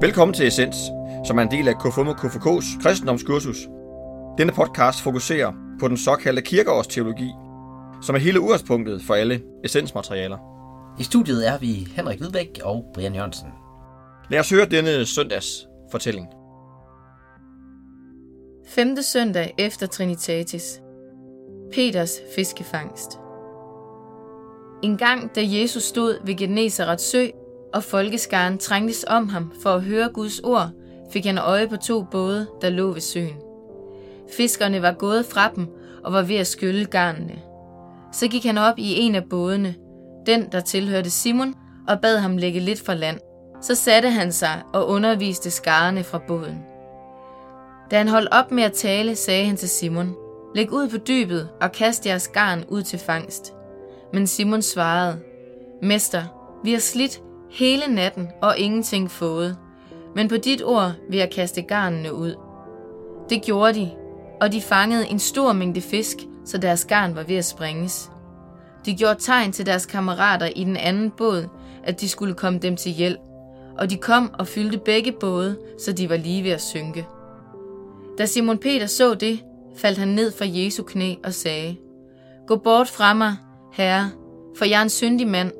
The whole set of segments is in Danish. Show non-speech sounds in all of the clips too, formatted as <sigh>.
Velkommen til Essens, som er en del af KFUM og KFK's kristendomskursus. Denne podcast fokuserer på den såkaldte kirkeårsteologi, som er hele udgangspunktet for alle essensmaterialer. I studiet er vi Henrik Hvidbæk og Brian Jørgensen. Lad os høre denne søndags fortælling. Femte søndag efter Trinitatis. Peters fiskefangst. En gang, da Jesus stod ved Genesarets sø, og folkeskaren trængtes om ham for at høre Guds ord, fik han øje på to både, der lå ved søen. Fiskerne var gået fra dem og var ved at skylle garnene. Så gik han op i en af bådene, den der tilhørte Simon, og bad ham lægge lidt fra land. Så satte han sig og underviste skarne fra båden. Da han holdt op med at tale, sagde han til Simon, Læg ud på dybet og kast jeres garn ud til fangst. Men Simon svarede, Mester, vi har slidt hele natten og ingenting fået, men på dit ord vil jeg kaste garnene ud. Det gjorde de, og de fangede en stor mængde fisk, så deres garn var ved at springes. De gjorde tegn til deres kammerater i den anden båd, at de skulle komme dem til hjælp, og de kom og fyldte begge både, så de var lige ved at synke. Da Simon Peter så det, faldt han ned fra Jesu knæ og sagde, Gå bort fra mig, Herre, for jeg er en syndig mand.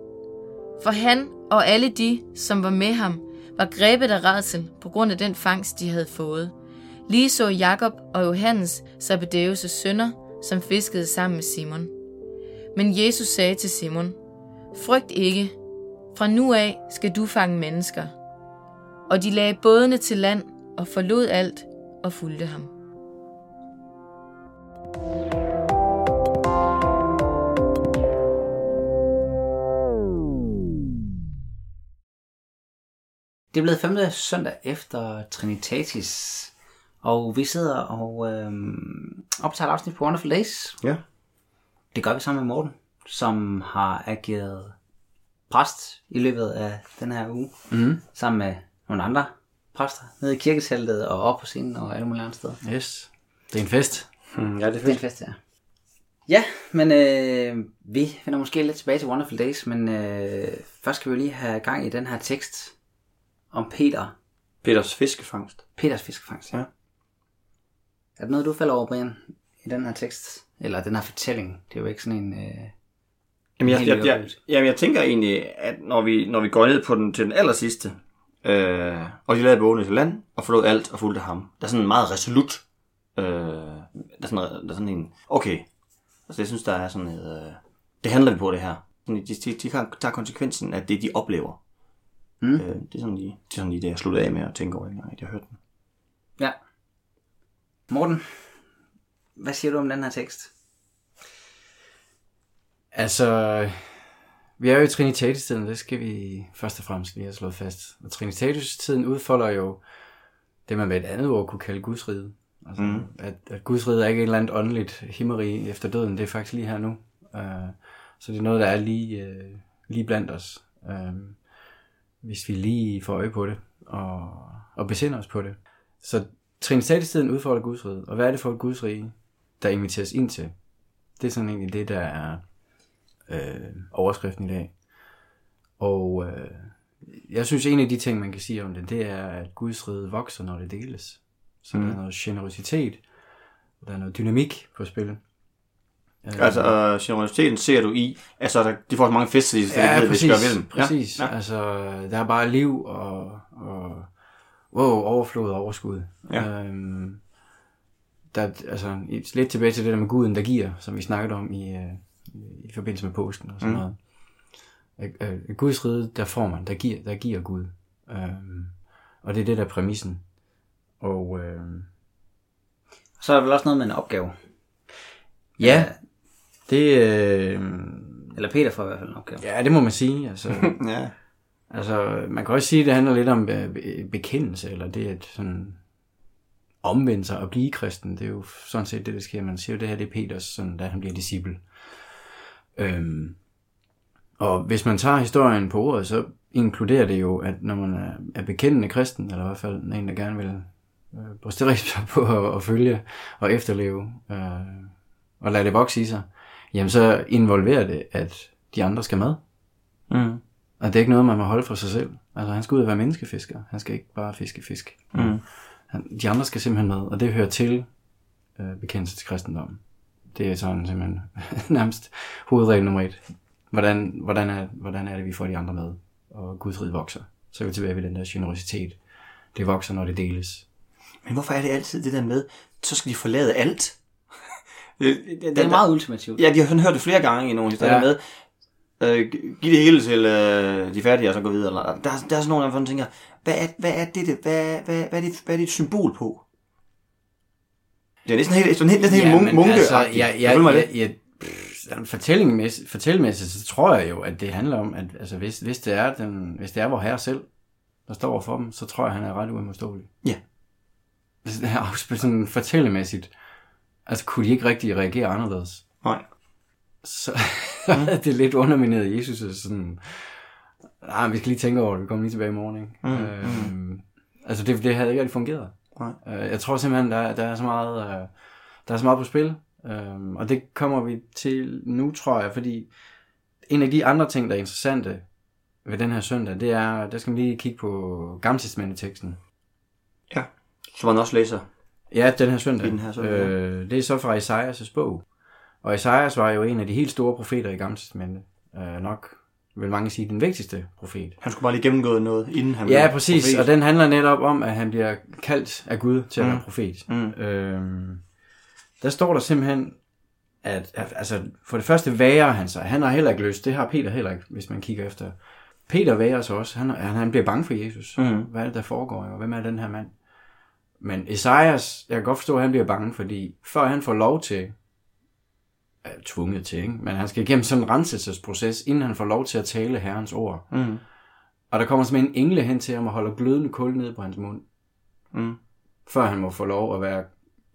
For han og alle de, som var med ham, var grebet af redsel på grund af den fangst, de havde fået. Lige så Jakob og Johannes, Zabedeus' sønner, som fiskede sammen med Simon. Men Jesus sagde til Simon, Frygt ikke, fra nu af skal du fange mennesker. Og de lagde bådene til land og forlod alt og fulgte ham. Det er blevet femte søndag efter Trinitatis, og vi sidder og øhm, optager et afsnit på Wonderful Days. Ja. Det gør vi sammen med Morten, som har ageret præst i løbet af den her uge, Mm. sammen med nogle andre præster, nede i kirketeltet og op på scenen og alle mulige andre steder. Yes. Det er en fest. Mm, ja, det er Det er en fest, ja. Ja, men øh, vi finder måske lidt tilbage til Wonderful Days, men øh, først skal vi lige have gang i den her tekst om Peter. Peters fiskefangst. Peters fiskefangst. Ja. Er det noget, du falder over, Brian, i den her tekst? Eller den her fortælling? Det er jo ikke sådan en... Øh... Jamen, jeg, jeg, jeg, jamen, jeg tænker egentlig, at når vi, når vi går ned på den til den aller sidste, øh, og de lavede bådene til land, og forlod alt og fulgte ham. Der er sådan en meget resolut, øh, der, er sådan, der er sådan en, okay, altså jeg synes, der er sådan et, øh, det handler vi på det her. De, de, de kan- tager konsekvensen af det, de oplever. Mm. Øh, det er sådan lige, det er sådan lige det, jeg sluttede af med at tænke over, dengang jeg hørte den. Ja. Morten, hvad siger du om den her tekst? Altså, vi er jo i Trinitatis-tiden, det skal vi først og fremmest lige have slået fast. Og Trinitatis-tiden udfolder jo det, man med et andet ord kunne kalde Guds rige. Altså, mm. at, at Guds rige er ikke et eller andet åndeligt himmerige efter døden, det er faktisk lige her nu. Uh, så det er noget, der er lige, uh, lige blandt os. Uh, hvis vi lige får øje på det og, og besinder os på det. Så Trinitatis-tiden udfolder Guds rige. Og hvad er det for et Guds rige, der inviteres ind til? Det er sådan egentlig det, der er øh, overskriften i dag. Og øh, jeg synes, en af de ting, man kan sige om det, det er, at Guds rige vokser, når det deles. Så mm. der er noget generositet, og der er noget dynamik på spil. Øh, Altså, øh, generositeten ser du i, altså, der, de får så mange fest, så de ja, ved, hvad de præcis, skal ved dem. præcis. Ja. Ja. Altså, der er bare liv og, og wow, overflod og overskud. Ja. Øhm, der, er, altså, lidt tilbage til det der med guden, der giver, som vi snakkede om i, øh, i forbindelse med påsken og sådan Mm. noget. At, at Guds rige, der får man, der giver, der giver Gud. Øhm, og det er det, der er præmissen. Og øhm, Så er der vel også noget med en opgave. ja, det, øh, Eller Peter får i hvert fald en opgave. ja, det må man sige. Altså, <laughs> ja. Altså, man kan også sige, at det handler lidt om øh, be- bekendelse, eller det at sådan omvende sig og blive kristen. Det er jo sådan set det, der sker. Man siger jo, det her det er Peters, sådan, da han bliver disciple. Øhm, og hvis man tager historien på ordet, så inkluderer det jo, at når man er, er bekendende kristen, eller i hvert fald en, der gerne vil øh, bryste sig på at, at følge og efterleve, øh, og lade det vokse i sig, jamen så involverer det, at de andre skal med. Mm. Og det er ikke noget, man må holde for sig selv. Altså, han skal ud og være menneskefisker. Han skal ikke bare fiske fisk. Mm. Han, de andre skal simpelthen med, og det hører til øh, bekendelse til kristendommen. Det er sådan simpelthen <laughs> nærmest hovedregel nummer et. Hvordan, hvordan, er, hvordan er det, vi får de andre med, og Guds rige vokser. Så er vi tilbage ved den der generositet. Det vokser, når det deles. Men hvorfor er det altid det der med, så skal de forlade alt? Det, det, Det er meget ultimativt. Ja, vi har sådan hørt det flere gange i nogle historier Ja. ja. med, øh, giv det hele til øh, de fattige, og så gå videre. Eller, der, er- der er sådan nogle, der tænker, hvad er, hvad er det, det hvad, hvad, hvad, er det, hvad er det et symbol på? Det er næsten helt, sådan helt, næsten helt men munke, munke altså, ja, ja, Følg mig ja, det. ja, pff, fortællingsmæssigt, fortællingsmæssigt, så tror jeg jo, at det handler om, at altså, hvis, hvis, det er den, hvis det er vor herre selv, der står over for dem, så tror jeg, han er ret uimodståelig. Ja. Hvis det er afspillet sådan fortællemæssigt, altså kunne de ikke rigtig reagere anderledes. Nej. Så <laughs> det er lidt undermineret Jesus' sådan, nej, vi skal lige tænke over det, vi kommer lige tilbage i morgen, ikke? Mm, øhm, Altså, det, det havde ikke rigtig fungeret. Nej. Øh, jeg tror simpelthen, der, der, er så meget, øh, der er så meget på spil. Øhm, og det kommer vi til nu, tror jeg, fordi en af de andre ting, der er interessante ved den her søndag, det er, der skal man lige kigge på Gammeltestamentet-teksten. Ja, så man også læser. Ja, den her søndag. I den her søndag, ja. øh, det er så fra Esajas' bog. Og Esajas var jo en af de helt store profeter i Gammeltestamentet. Øh, nok vil mange sige den vigtigste profet. Han skulle bare lige gennemgået noget, inden han Ja, præcis. profet. Og den handler netop om, at han bliver kaldt af Gud til at Mm. være profet. Mm. Øhm, der står der simpelthen, at, at altså, for det første væger han sig. Han har heller ikke lyst. Det har Peter heller ikke, hvis man kigger efter. Peter væger sig også. Han, han, han bliver bange for Jesus. Mm. Hvad er det, der foregår? Og hvem er den her mand? Men Esajas, jeg kan godt forstå, at han bliver bange, fordi før han får lov til, er tvunget til, ikke? men han skal igennem sådan en renselsesproces, inden han får lov til at tale Herrens ord. Mm. Og der kommer simpelthen en engle hen til ham og holder glødende kul ned på hans mund, Mm. før han må få lov at være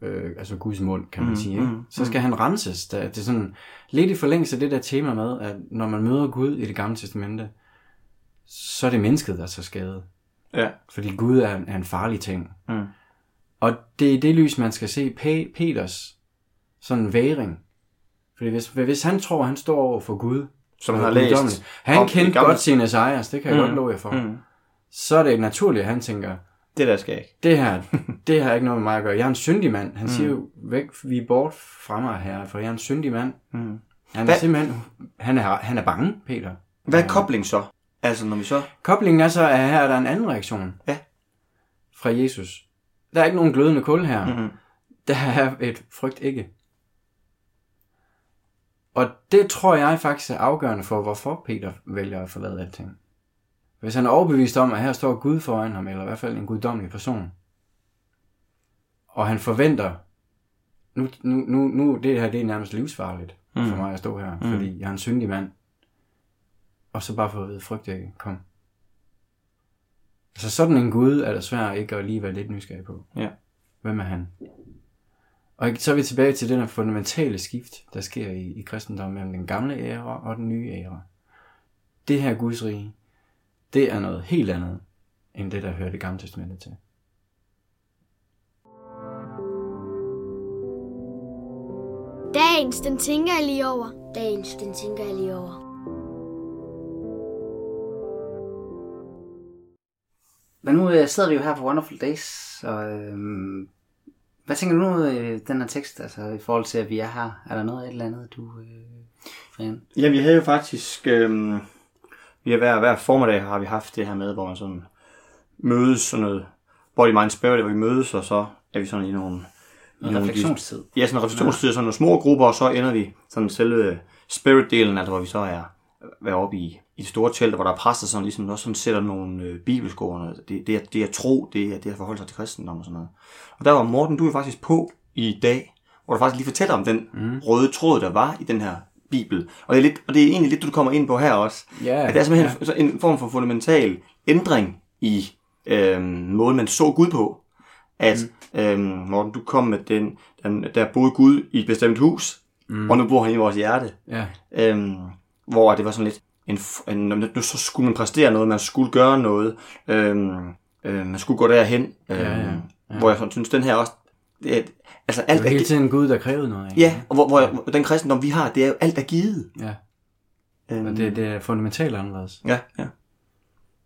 øh, altså Guds mund, kan man Mm, sige. Ikke? mm, Så skal han renses. Der, det er sådan lidt i forlængelse af det der tema med, at når man møder Gud i det gamle testamente, så er det mennesket, der så skade. Ja. Fordi Gud er, en- er en farlig ting. Mm. Og det er i det lys, man skal se Pe- Peters sådan væring. Fordi hvis, hvis han tror, han står over for Gud, Som han er har læst. Han kendte godt sine Esajas, det kan jeg Mm, godt love jer for. Mm. Så er det naturligt, at han tænker, Det der skal ikke. det her, det har ikke noget med mig at gøre. Jeg er en syndig mand. Han Mm. siger jo, væk, vi er bort fra mig her, for jeg er en syndig mand. Mm. Han er Hvad- simpelthen, han er, han er bange, Peter. Hvad er kobling så? Altså, når vi så... Koblingen er så, at her er der en anden reaktion. Ja. Fra Jesus. Der er ikke nogen glødende kul her. Mm-hmm. Der er et frygt ikke. Og det tror jeg faktisk er afgørende for, hvorfor Peter vælger at forlade alting. Hvis han er overbevist om, at her står Gud foran ham, eller i hvert fald en guddommelig person, og han forventer, nu, nu, nu, nu det her det er nærmest livsfarligt mm. for mig at stå her, mm. fordi jeg er en syndig mand, og så bare få at vide, frygt ikke, kom. Så sådan en Gud er det svært ikke at lige være lidt nysgerrig på. Ja. Hvem er han? Og så er vi tilbage til den her fundamentale skift, der sker i, i kristendommen mellem den gamle æra og den nye æra. Det her Guds rige, det er noget helt andet, end det, der hører det gamle testamente til. Dagens, den tænker jeg lige over. Dagens, den tænker jeg lige over. Men nu øh, sidder vi jo her på Wonderful Days, og øh, hvad tænker du nu i den her tekst, altså i forhold til, at vi er her? Er der noget et eller andet, du, øh, Brian? Ja, vi havde jo faktisk... Øhm, vi har hver, hver formiddag har vi haft det her med, hvor man sådan mødes sådan noget body, mind, spirit, hvor vi mødes, og så er vi sådan i nogle... Noget nogle refleksionstid. Ja, sådan en refleksionstid, sådan nogle små grupper, og så ender vi sådan selve spirit-delen, altså hvor vi så er, er oppe i, i det store telt, hvor der er præster, som ligesom også sådan sætter nogle øh, bibelskoler. Det, det, er, det er tro, det er, det er at forholde sig til kristendom og sådan noget. Og der var Morten, du er faktisk på i dag, hvor du faktisk lige fortæller om den mm. røde tråd, der var i den her bibel. Og det, er lidt, og det er egentlig lidt, du kommer ind på her også. Ja, at det er simpelthen ja. en form for fundamental ændring i øhm, måden, man så Gud på. At, mm. øhm, Morten, du kom med den, den, der boede Gud i et bestemt hus, mm. og nu bor han i vores hjerte. Ja, Øhm, hvor det var sådan lidt, en, en, nu så skulle man præstere noget, man skulle gøre noget, øhm, øh, man skulle gå derhen. Øhm, ja, ja. Hvor jeg sådan synes, den her også, det er, altså det alt var er, hele tiden Gud, der krævede noget af. ja, og hvor, hvor, hvor den kristendom, vi har, det er jo alt er givet. ja. Øhm, Og det, det er fundamentalt anderledes. Ja, ja.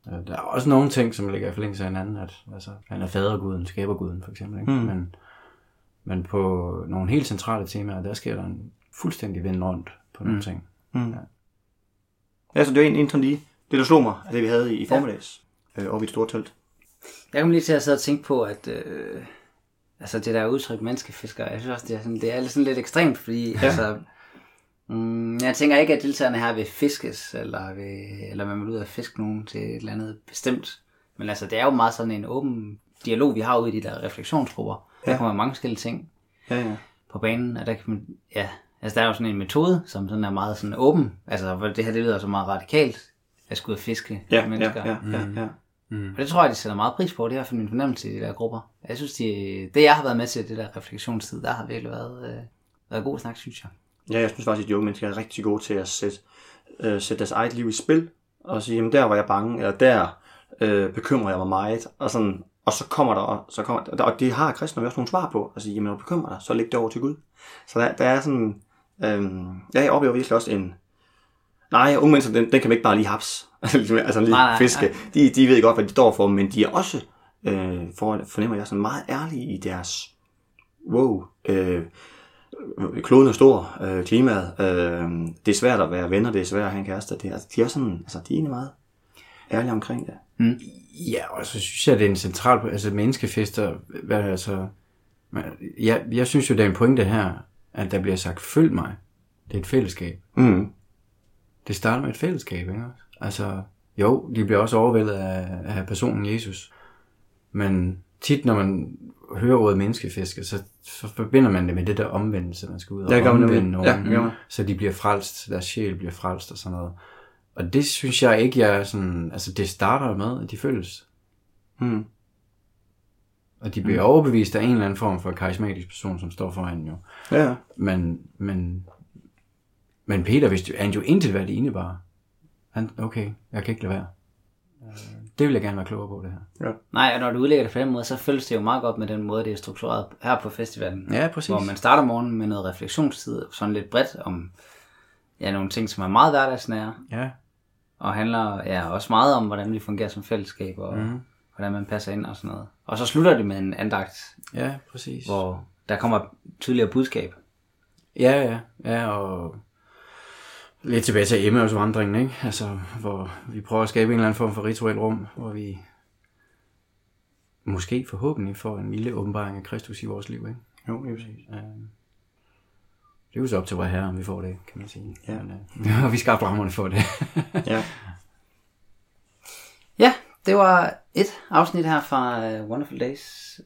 Øh, Der er også nogle ting, som ligger i forlængelse af hinanden, at altså, han er faderguden, skaberguden for eksempel, ikke? Mm. Men, men på nogle helt centrale temaer, der sker der en fuldstændig vind rundt på nogle Mm. ting. Mm. Ja, så det var en, en sådan lige, det der slog mig, af det vi havde i, i formiddags, ja. øh, oppe i et stort telt. Jeg kom lige til at sidde og tænke på, at øh, altså det der udtryk menneskefisker, jeg synes også, det er, sådan, det er lidt- sådan lidt ekstremt, fordi ja. altså, mm, jeg tænker ikke, at deltagerne her vil fiskes, eller, vil, eller man vil ud og fiske nogen til et eller andet bestemt. Men altså, det er jo meget sådan en åben dialog, vi har ude i de der refleksionsgrupper. Ja. Der kommer mange forskellige ting Ja, ja. på banen, og der kan man, ja, altså der er jo sådan en metode, som sådan er meget sådan åben, altså hvor det her, det lyder så meget radikalt, at skulle fiske Ja, ja, mennesker. ja, ja, ja. Og det tror jeg, de sætter meget pris på. Det er i hvert fald min fornemmelse i de der grupper. Jeg synes, de, det jeg har været med til, det der refleksionstid, der har virkelig været, øh, været god snak, synes jeg. Ja, jeg synes faktisk, at de unge mennesker er rigtig gode til at sætte, øh, sætte deres eget liv i spil, og sige, jamen der var jeg bange, eller der øh, bekymrer jeg mig meget, og sådan, og så kommer der, så kommer der, og det har kristne også nogle svar på, sige, jamen når du bekymrer dig, så læg det over til Gud. Så der, der er sådan, øh, ja, jeg oplever virkelig også en, nej, unge mennesker, den, den kan man ikke bare lige haps, <laughs> altså lige Nej, nej, fiske. De, de ved godt, hvad de står for, men de er også, øh, for, fornemmer jeg, sådan meget ærlige i deres, wow, øh, kloden er stor, øh, klimaet, øh, det er svært at være venner, det er svært at have en kæreste, det er, altså, de er sådan, altså de er egentlig meget ærlige omkring det. Ja, og så synes jeg, det er en central, altså menneskefester, hvad altså, jeg, jeg synes jo, det er en pointe her, at der bliver sagt, følg mig. Det er et fællesskab. Mm. Det starter med et fællesskab, ikke? Altså, jo, de bliver også overvældet af, af personen Jesus. Men tit, når man hører ordet menneskefisker, så, så forbinder man det med det der omvendelse, man skal ud og Ja, omvende nogen. Ja, man. så de bliver frelst, deres sjæl bliver frelst og sådan noget. Og det synes jeg ikke, jeg er sådan, altså det starter med, at de følges. Mm. Og de bliver overbevist af en eller anden form for karismatisk person, som står foran jo. Ja, ja. Men, men, men Peter vidste jo, han jo intet, hvad det indebar. Han, okay, jeg kan ikke lade være. Det vil jeg gerne være klogere på, det her. Nej, og når du udlægger det på den måde, så føles det jo meget godt med den måde, det er struktureret her på festivalen. Ja, præcis. Hvor man starter morgenen med noget refleksionstid, sådan lidt bredt om ja, nogle ting, som er meget hverdagsnære, Ja, og handler ja, også meget om, hvordan vi fungerer som fællesskab, og mm. Hvordan man passer ind og sådan noget. Og så slutter det med en andagt, ja, præcis. hvor der kommer tydeligere budskab. Ja, ja, ja, og lidt tilbage til Emmaus vandringen, ikke? Altså, hvor vi prøver at skabe en eller anden form for rituel rum, hvor vi måske forhåbentlig får en lille åbenbaring af Kristus i vores liv, ikke? Jo, det er præcis. Det er jo så op til vor herre, om vi får det, kan man sige. Ja. Men, øh, og <laughs> vi skal rammerne for det. Ja. <laughs> det var et afsnit her fra uh, Wonderful Days.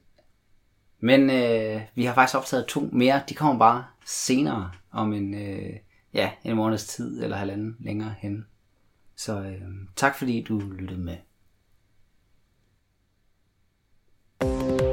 Men øh, vi har faktisk optaget to mere. De kommer bare senere om en, øh, ja, en måneds tid eller halvanden længere hen. Så øh, tak fordi du lyttede med. thank you